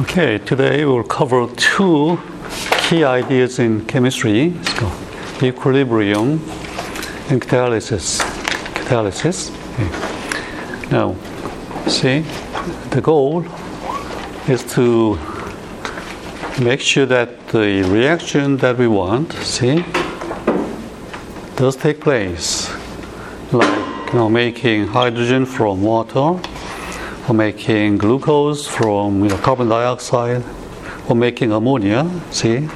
Okay, today we'll cover two key ideas in chemistry. Equilibrium and catalysis. Catalysis. Okay. Now, see, the goal is to make sure that the reaction that we want, see, does take place. Like, you know, making hydrogen from water for making glucose from you know, carbon dioxide, or making ammonia, see,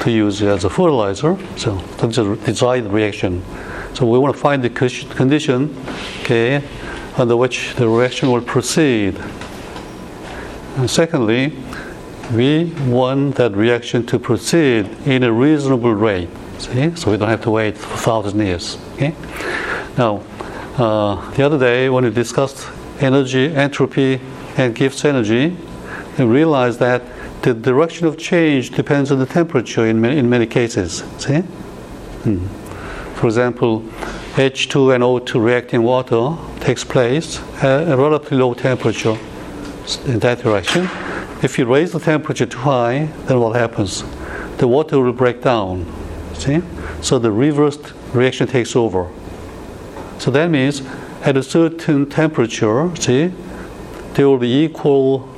to use as a fertilizer. So that's a desired reaction. So we want to find the condition, okay, under which the reaction will proceed. And secondly, we want that reaction to proceed in a reasonable rate. See, so we don't have to wait for thousand years. Okay. Now, uh, the other day when we discussed energy, entropy, and Gibbs energy, and realize that the direction of change depends on the temperature in many, in many cases. See? Hmm. For example, H2 and O2 reacting water takes place at a relatively low temperature in that direction. If you raise the temperature too high, then what happens? The water will break down. See? So the reversed reaction takes over. So that means at a certain temperature, see, there will be equal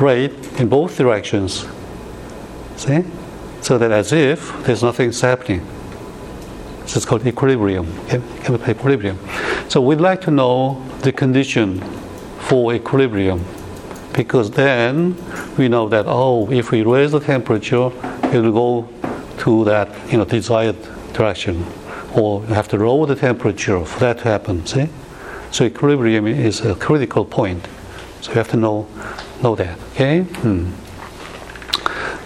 rate in both directions. See? So that as if there's nothing happening. This is called equilibrium, chemical equilibrium. So we'd like to know the condition for equilibrium because then we know that oh if we raise the temperature it will go to that you know desired direction or have to lower the temperature for that to happen see so equilibrium is a critical point. So you have to know know that. Okay. Hmm.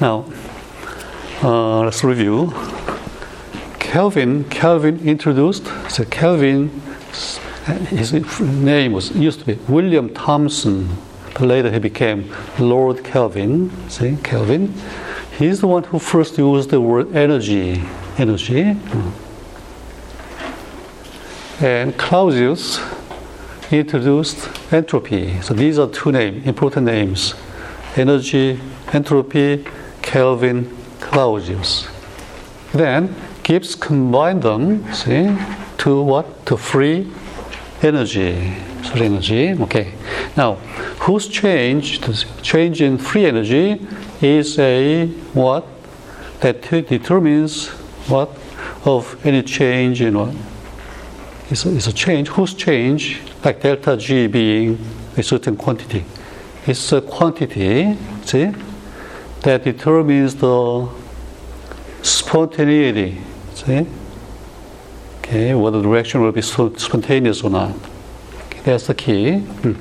Now uh, let's review. Kelvin Kelvin introduced. So Kelvin, his name was used to be William Thomson, but later he became Lord Kelvin. See Kelvin. He's the one who first used the word energy. Energy. Hmm. And Clausius introduced entropy. So these are two names, important names energy, entropy, Kelvin, Clausius. Then Gibbs combined them, see, to what? To free energy. Free energy. Okay. Now, whose change, change in free energy, is a what? That determines what? Of any change in what? It's a, it's a change. Whose change like delta G being a certain quantity. It's a quantity, see, that determines the spontaneity, see? Okay, whether the reaction will be spontaneous or not. Okay, that's the key. Hmm.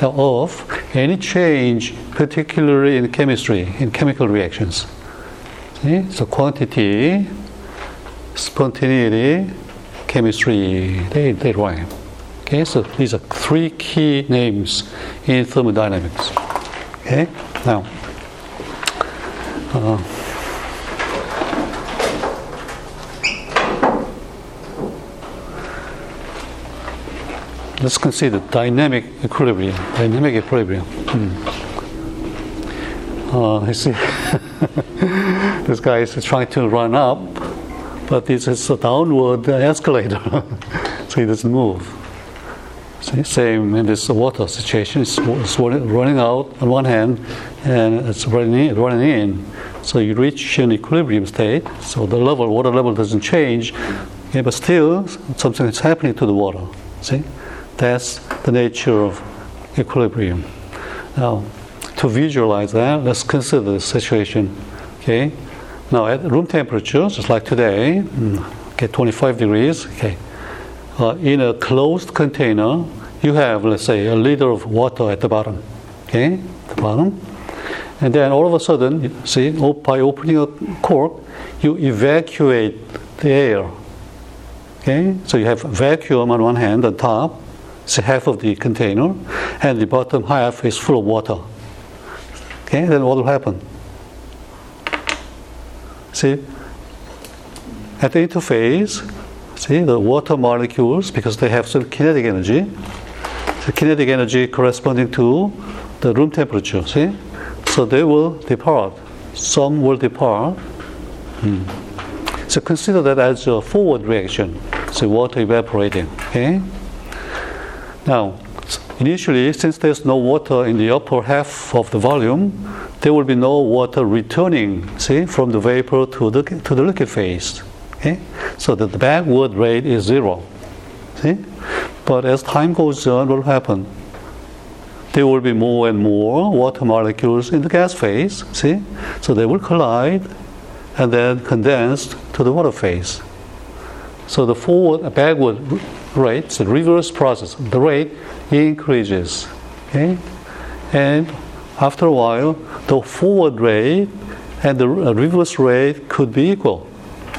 Now, of any change, particularly in chemistry, in chemical reactions. See? So, quantity, spontaneity, chemistry, they, they rhyme. Okay, so these are three key names in thermodynamics. Okay, now. Uh, let's consider dynamic equilibrium. Dynamic equilibrium. Hmm. Uh, see, this guy is trying to run up, but this is a downward escalator, so he doesn't move. Same in this water situation. It's, running out on one hand, and it's running in, running in. So you reach an equilibrium state. So the level, water level, doesn't change, okay, but still something is happening to the water. See, that's the nature of equilibrium. Now, to visualize that, let's consider the situation. Okay, now at room temperature, just like today, mm, okay, 25 degrees. Okay uh, in a closed container, you have, let's say, a liter of water at the bottom. Okay, the bottom. And then all of a sudden, see, by opening a cork, you evacuate the air. Okay, so you have vacuum on one hand, on top, it's half of the container, and the bottom half is full of water. Okay, then what will happen? See, at the interface, See, the water molecules, because they have some kinetic energy, the kinetic energy corresponding to the room temperature, see? So they will depart. Some will depart. Hmm. So consider that as a forward reaction. So water evaporating. Okay. Now, initially, since there's no water in the upper half of the volume, there will be no water returning, see, from the vapor to the to the liquid phase. Okay? So that the backward rate is zero. See? But as time goes on, what will happen? There will be more and more water molecules in the gas phase, see? So they will collide and then condense to the water phase. So the forward backward rate, the reverse process, the rate increases. Okay? And after a while, the forward rate and the reverse rate could be equal.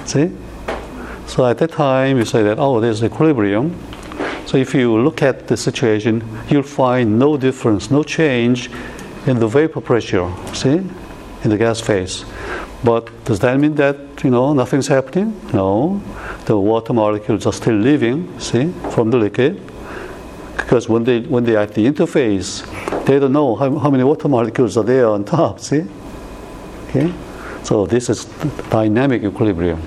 See? So at that time, you say that, oh, there's equilibrium. So if you look at the situation, you'll find no difference, no change in the vapor pressure, see, in the gas phase. But does that mean that, you know, nothing's happening? No. The water molecules are still leaving, see, from the liquid. Because when they, when they're at the interface, they don't know how, how many water molecules are there on top, see? Okay? So this is dynamic equilibrium.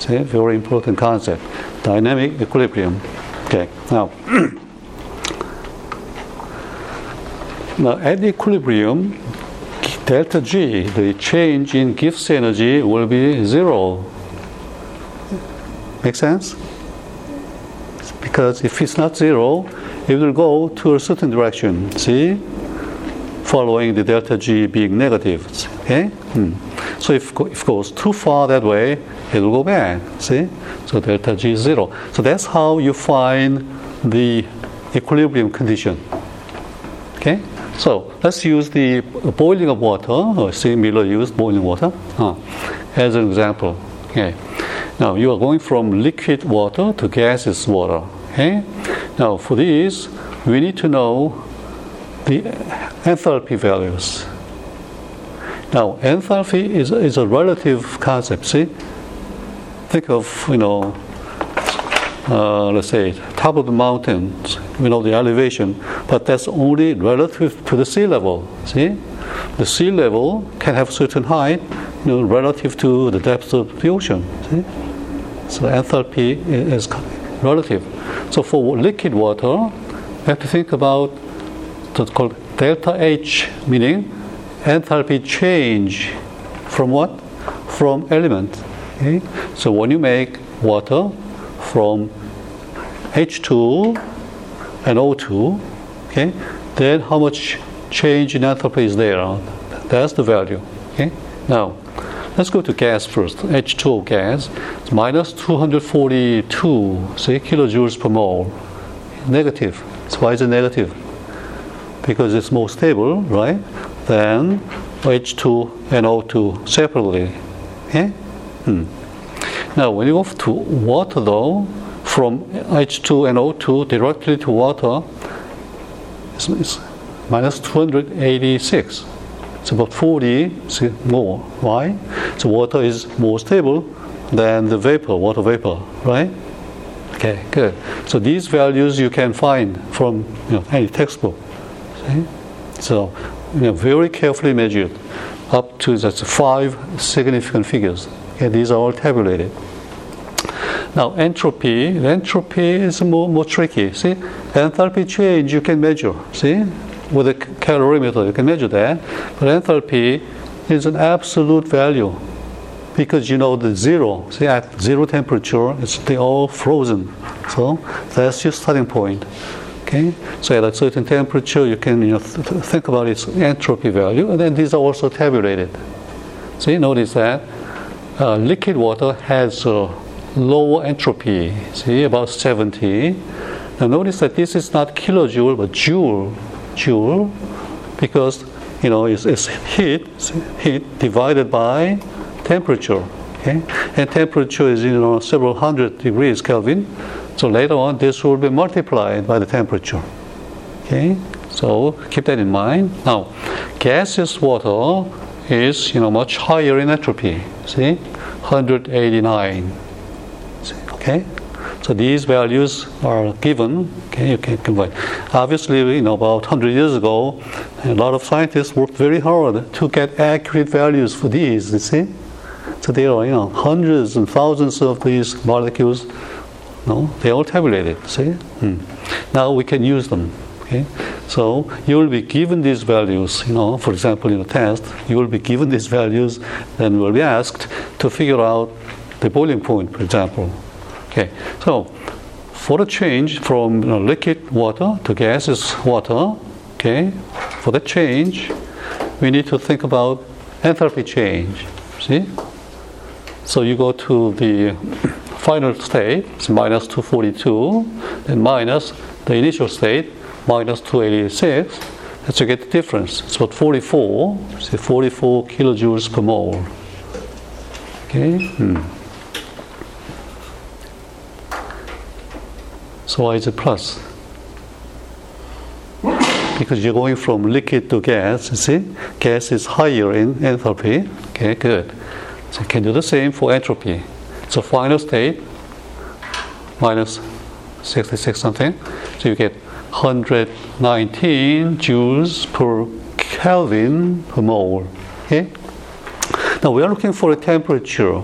See, very important concept. Dynamic equilibrium. Okay, now, now at equilibrium, delta G, the change in Gibbs energy will be zero. Make sense? Because if it's not zero, it will go to a certain direction. See? Following the delta G being negative. Okay? Hmm. So if, if it goes too far that way, it will go back. See? So delta G is zero. So that's how you find the equilibrium condition. Okay? So let's use the boiling of water. See, Miller used boiling water uh, as an example. Okay. Now you are going from liquid water to gaseous water. Okay. Now for this, we need to know the enthalpy values. Now enthalpy is, is a relative concept. See, think of you know uh, let's say, top of the mountains, you know, the elevation, but that's only relative to the sea level. See? The sea level can have certain height, you know, relative to the depth of the ocean. See? So enthalpy is relative. So for liquid water, we have to think about what's called delta H, meaning enthalpy change from what? From element. Okay? So when you make water from H2 and O2, okay, then how much change in enthalpy is there? That's the value. Okay. Now, let's go to gas first. H2O gas, it's minus 242, say kilojoules per mole. Negative. So why is it negative? Because it's more stable, right, than H2 and O2 separately. Okay? Hmm. Now, when you go to water, though, from H2 and O2 directly to water is, is minus 286. It's about 40 more. Why? So water is more stable than the vapor, water vapor, right? Okay, good. So these values you can find from you know, any textbook. See? So you know, very carefully measured up to just five significant figures. These are all tabulated. Now, entropy, entropy is more, more tricky. See, enthalpy change you can measure. See, with a calorimeter you can measure that. But enthalpy is an absolute value because you know the zero. See, at zero temperature, it's they all frozen. So that's your starting point. Okay, so at a certain temperature, you can you know, th- think about its entropy value, and then these are also tabulated. So you notice that uh, liquid water has uh, lower entropy, see, about 70. Now notice that this is not kilojoule, but joule, joule, because, you know, it's, it's heat, heat divided by temperature, okay? And temperature is, you know, several hundred degrees Kelvin. So later on, this will be multiplied by the temperature, okay? So keep that in mind. Now, gaseous water is, you know, much higher in entropy, see, 189. Okay? So these values are given. Okay, you can combine. Obviously, you know, about 100 years ago, a lot of scientists worked very hard to get accurate values for these. You see, so there are you know hundreds and thousands of these molecules. No, they all tabulated. See, hmm. now we can use them. Okay, so you will be given these values. You know, for example, in a test, you will be given these values, and will be asked to figure out the boiling point, for example. Okay, so for the change from you know, liquid water to gaseous water, okay, for the change, we need to think about enthalpy change. See? So you go to the final state, is minus 242, then minus the initial state, minus 286. That's you get the difference. It's about 44, say 44 kilojoules per mole. Okay? Hmm. So why is it plus? Because you're going from liquid to gas, you see? Gas is higher in enthalpy. Okay, good. So you can do the same for entropy. So final state, minus 66 something. So you get 119 joules per Kelvin per mole. Okay? Now we are looking for a temperature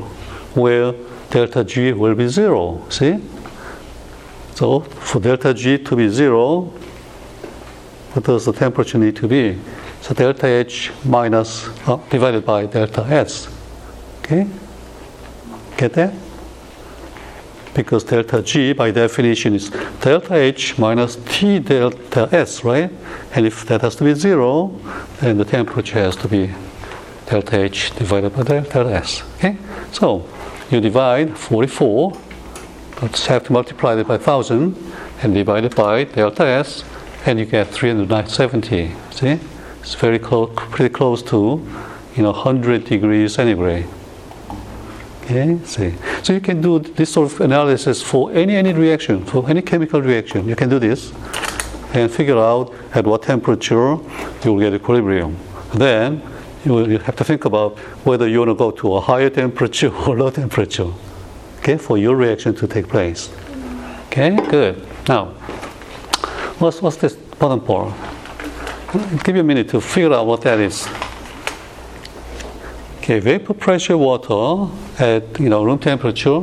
where delta G will be zero. See? So for delta G to be zero, what does the temperature need to be? So delta H minus uh, divided by delta S. Okay? That? Because delta G by definition is delta H minus T delta S, right? And if that has to be zero, then the temperature has to be delta H divided by delta S. Okay? So you divide 44 Let's have to multiply it by 1000 and divide it by delta S, and you get 370. See? It's very close, pretty close to, you know, 100 degrees centigrade. Okay, see. So you can do this sort of analysis for any any reaction, for any chemical reaction. You can do this and figure out at what temperature you will get equilibrium. Then you will have to think about whether you want to go to a higher temperature or low temperature okay, for your reaction to take place. Okay, good. Now, what's, what's this bottom part? Give you a minute to figure out what that is. Okay, vapor pressure water at you know room temperature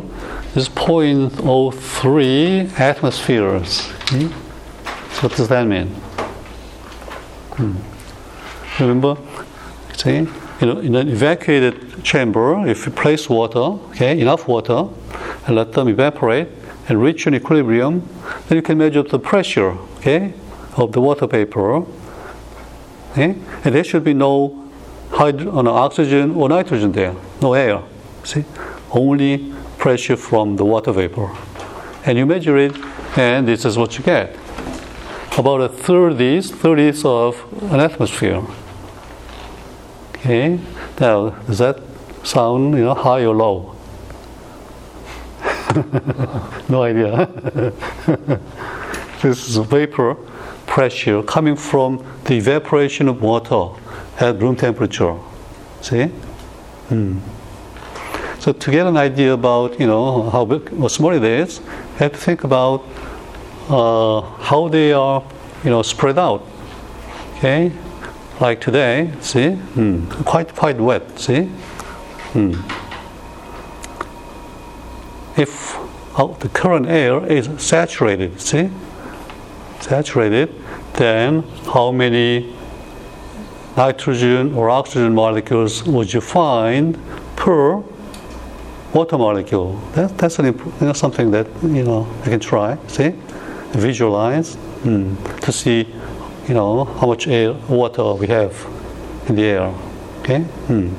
is 0.03 atmospheres. Okay? So what does that mean? Hmm. Remember, see, you know, in an evacuated chamber, if you place water, okay, enough water, and let them evaporate and reach an equilibrium, then you can measure the pressure, okay, of the water vapor. Okay? And there should be no hydro- oh no oxygen or nitrogen there, no air. See, only pressure from the water vapor. And you measure it, and this is what you get. About a thirties, thirties of an atmosphere. Okay. Now, does that sound, you know, high or low? no idea. this is vapor pressure coming from the evaporation of water at room temperature. See? Hmm. So to get an idea about you know how big or small it is, you have to think about uh, how they are you know spread out. Okay, like today, see, hmm. quite quite wet. See. Hmm if the current air is saturated, see? Saturated, then how many nitrogen or oxygen molecules would you find per water molecule? That, that's an, you know, something that you know you can try. See, visualize mm, to see, you know, how much air, water we have in the air. Okay. Mm.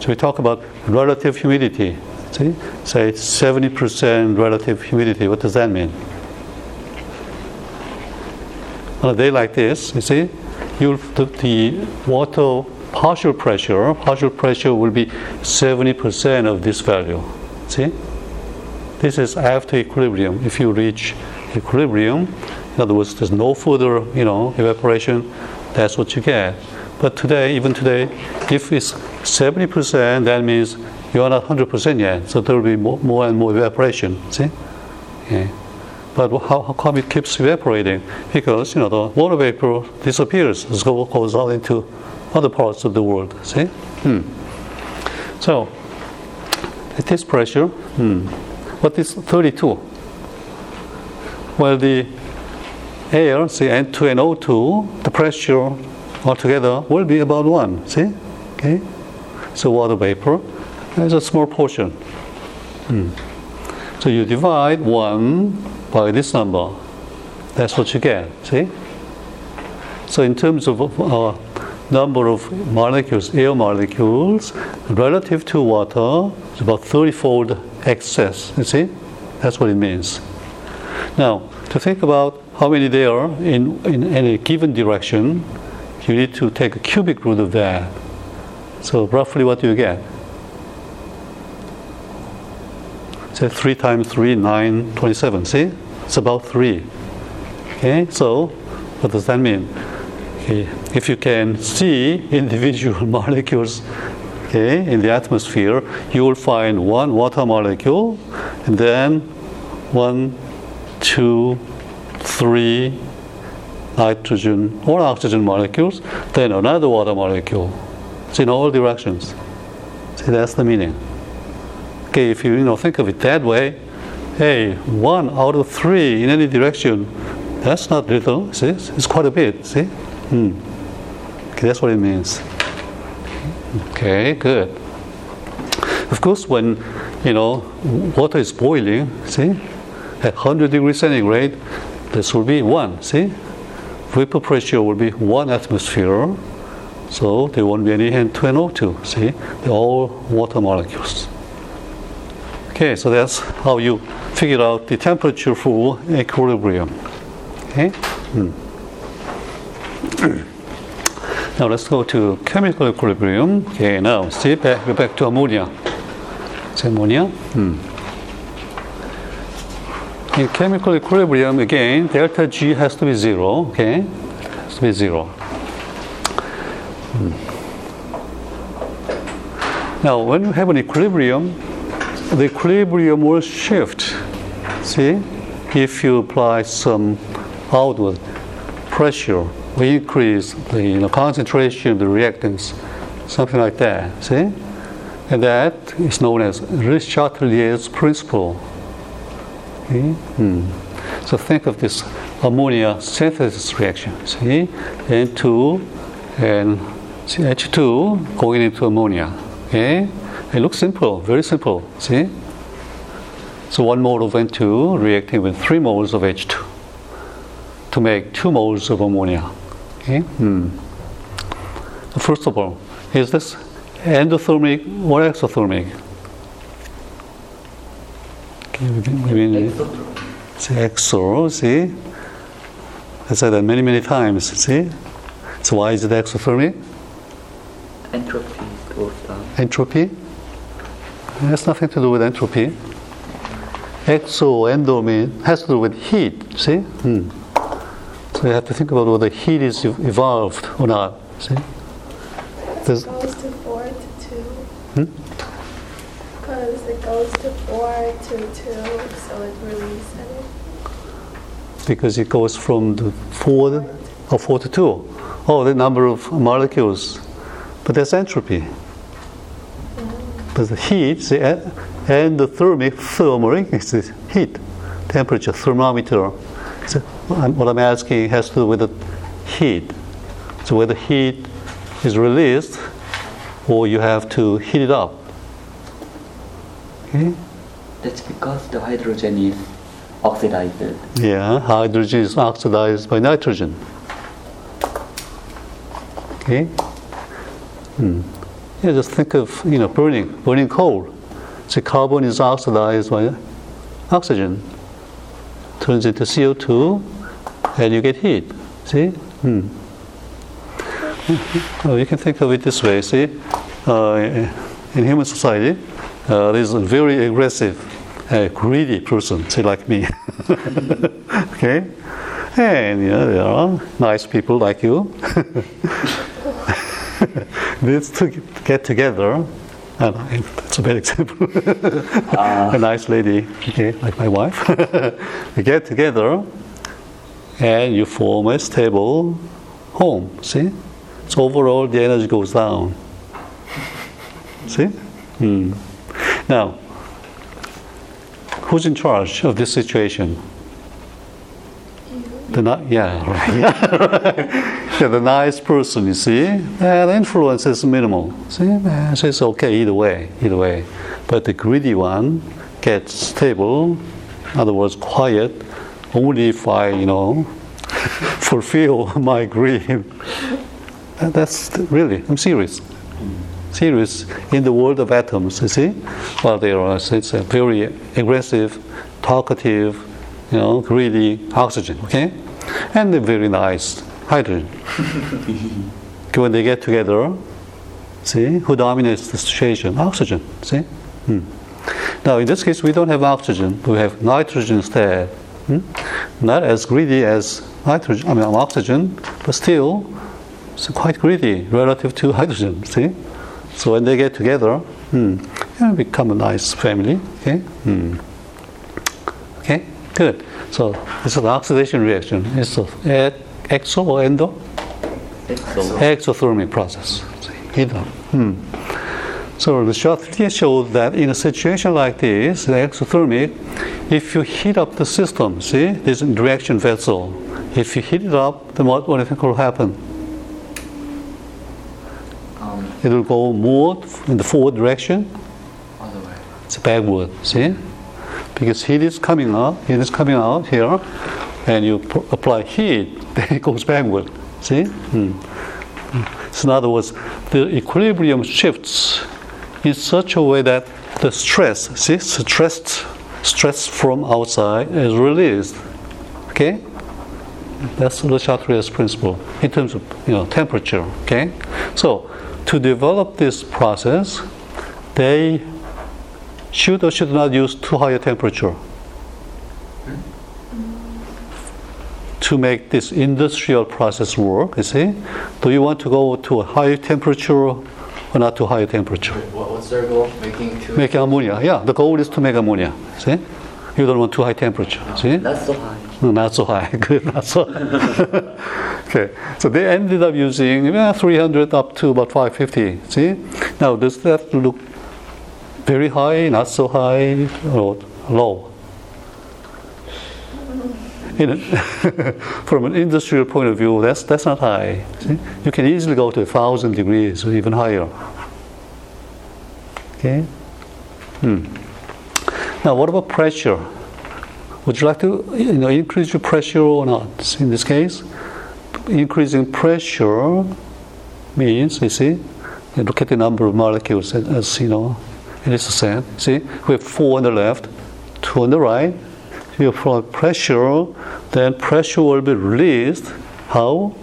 So we talk about relative humidity. See, say 70% relative humidity. What does that mean? On a day like this, you see, you the, the water partial pressure, partial pressure will be 70% of this value. See, this is after equilibrium. If you reach equilibrium, in other words, there's no further, you know, evaporation. That's what you get. But today, even today, if it's 70%, that means you are not 100% yet. So there will be more, more and more evaporation. See? Yeah. But how, how come it keeps evaporating? Because you know the water vapor disappears, it goes out into other parts of the world. See? Hmm. So at this pressure, hmm, what is 32? Well, the air, see N2 and O2, the pressure altogether will be about one. See? Okay. So water vapor is a small portion. Hmm. So you divide one by this number. That's what you get. See? So in terms of uh, number of molecules, air molecules, relative to water, it's about 30-fold excess. You see? That's what it means. Now, to think about how many there are in, in any given direction, you need to take a cubic root of that. So roughly what do you get? So 3 times 3, 9, 27. See? It's about 3. Okay? So, what does that mean? Okay. If you can see individual molecules okay, in the atmosphere, you will find one water molecule and then one, two, three nitrogen or oxygen molecules, then another water molecule. It's in all directions. See, that's the meaning. Okay, if you you know think of it that way, hey, one out of three in any direction, that's not little. See, it's quite a bit. See, hmm. okay, that's what it means. Okay, good. Of course, when you know water is boiling, see, at 100 degrees centigrade, this will be one. See, vapor pressure will be one atmosphere, so there won't be any N2NO2. See, they're all water molecules. Okay, so that's how you figure out the temperature for equilibrium. Okay. Hmm. now let's go to chemical equilibrium. Okay, now see back we're back to ammonia. It's ammonia. Hmm. In chemical equilibrium, again, delta G has to be zero. Okay, has to be zero. Hmm. Now, when you have an equilibrium, the equilibrium will shift. See, if you apply some outward pressure, we increase the you know, concentration of the reactants, something like that. See, and that is known as Le Chatelier's principle. Okay? Hmm. So think of this ammonia synthesis reaction. See, N2 and H2 going into ammonia. Okay. It looks simple, very simple. See? So one mole of N2 reacting with three moles of H2 to make two moles of ammonia. Okay? Hmm. First of all, is this endothermic or exothermic? Okay, maybe it's exo, see? I said that many, many times, see? So why is it exothermic? Entropy goes down. Entropy? It has nothing to do with entropy. Exo endo has to do with heat. See? Hmm. So you have to think about whether heat is evolved or not. See? There's, It goes to four to two. Hmm? Because it goes to four to two, so it releases it. because it goes from the four or four to two. Oh, the number of molecules. But that's entropy. But the heat, the e- endothermic thermal is the heat, temperature, thermometer. So what I'm asking has to do with the heat. So whether heat is released or you have to heat it up. Okay? That's because the hydrogen is oxidized. Yeah, hydrogen is oxidized by nitrogen. Okay? Hmm. Yeah, just think of you know burning, burning coal. So carbon is oxidized by oxygen, turns into CO2, and you get heat. See? Hmm. You can think of it this way. See, uh, in human society, uh, there's a very aggressive, uh, greedy person, say like me. okay, and you know there are nice people like you. these two get together. And it's a bad example. a nice lady, okay, like my wife. you get together and you form a stable home. See? So overall, the energy goes down. See? Hmm. Now, who's in charge of this situation? The ni- yeah, yeah, the nice person, you see, and influence is minimal. See, uh, so it's okay either way, either way. But the greedy one gets stable, in other words, quiet, only if I, you know, fulfill my greed. And That's really, I'm serious. Serious in the world of atoms, you see? Well, there are, it's a very aggressive, talkative, you know, greedy oxygen, okay? And a very nice hydrogen. When they get together, see, who dominates the situation? Oxygen, see? Hmm. Now, in this case, we don't have oxygen, we have nitrogen instead. Hmm? Not as greedy as nitrogen, I mean, oxygen, but still it's quite greedy relative to hydrogen, see? So when they get together, hmm, they become a nice family, okay? Hmm. Good. So this is an oxidation reaction. It's a e- exo or endo? Exo. Exothermic process. Up. Hmm. So the shot here showed that in a situation like this, the exothermic, if you heat up the system, see, this reaction vessel, if you heat it up, then what, what do you think will happen? Um, It will go more in the forward direction, other way. it's backward, see? Because heat is coming out, heat is coming out here, and you p- apply heat, then it goes backward, see? Hmm. So, in other words, the equilibrium shifts in such a way that the stress, see, stress, stress from outside is released, okay? That's the Chatelier's principle in terms of you know temperature. Okay, so to develop this process, they should or should not use too high a temperature to make this industrial process work. You see, do you want to go to a high temperature or not to high temperature? What's their goal? Making two. Make ammonia. Yeah, the goal is to make ammonia. See, you don't want too high temperature. See. Not so high. No, not so high. Good, not so high. okay, so they ended up using uh, 300 up to about 550. See, now does that look very high, not so high, or low? In from an industrial point of view, that's that's not high. See? You can easily go to a thousand degrees or even higher. Okay. Hmm. Now, what about pressure? Would you like to you know, increase your pressure or not? In this case, increasing pressure means, you see, you look at the number of molecules as, as you know, it is the same. See, we have four on the left, two on the right. You apply pressure, then pressure will be released. How?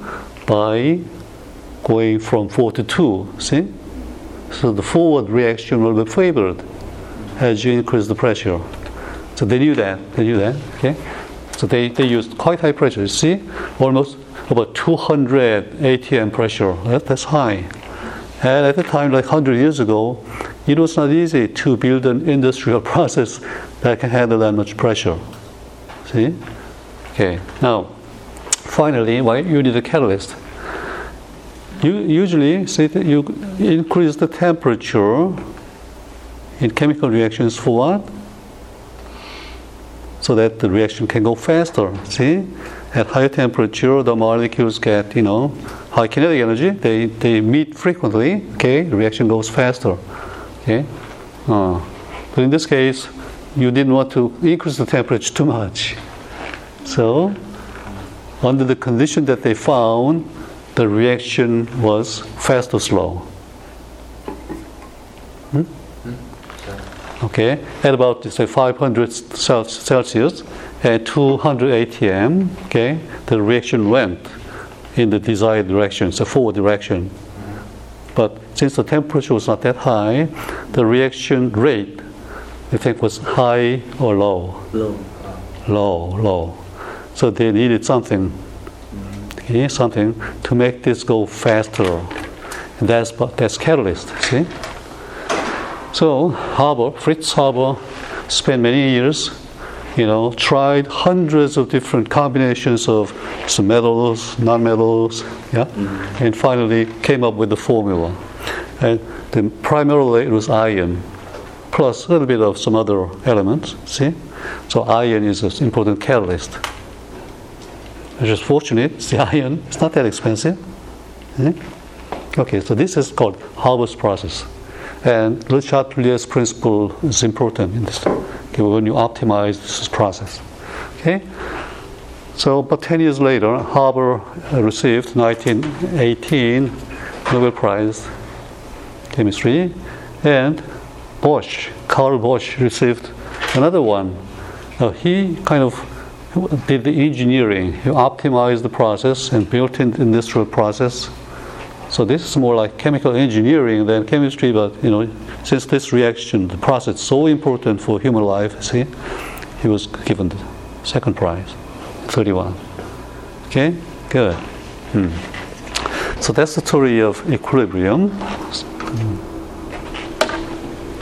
By going from four to two. See? So the forward reaction will be favored as you increase the pressure. So they knew that. They knew that. Okay. So they, they used quite high pressure. You see, almost about 200 atm pressure. That, that's high. And at the time, like 100 years ago, it was not easy to build an industrial process that can handle that much pressure. See? Okay. Now, finally, why you need a catalyst? You usually see that you increase the temperature in chemical reactions for what? So that the reaction can go faster. See? At higher temperature, the molecules get, you know, high kinetic energy. They, they meet frequently. Okay, the reaction goes faster. Okay, uh, but in this case, you didn't want to increase the temperature too much. So, under the condition that they found, the reaction was fast or slow. Hmm? Okay, at about say 500 Celsius and 200 atm, okay, the reaction went in the desired direction, so forward direction. But since the temperature was not that high, the reaction rate, I think, was high or low Low. low, low. So they needed something, okay, something to make this go faster. And that's that's catalyst. See. So Haber, Fritz Haber, spent many years, you know, tried hundreds of different combinations of some metals, non-metals, yeah, and finally came up with the formula. And then primarily it was iron, plus a little bit of some other elements. See, so iron is an important catalyst. I'm just fortunate, it's the iron. It's not that expensive. Eh? Okay, so this is called Haber's process. And Le Chatelier's principle is important in this. Okay, when you optimize this process. Okay? So, but 10 years later, Haber uh, received 1918 Nobel Prize chemistry, and Bosch, Carl Bosch, received another one. He kind of did the engineering, he optimized the process and built in the industrial process so this is more like chemical engineering than chemistry, but you know, since this reaction, the process is so important for human life, see, he was given the second prize, 31. Okay, good. Hmm. So that's the theory of equilibrium.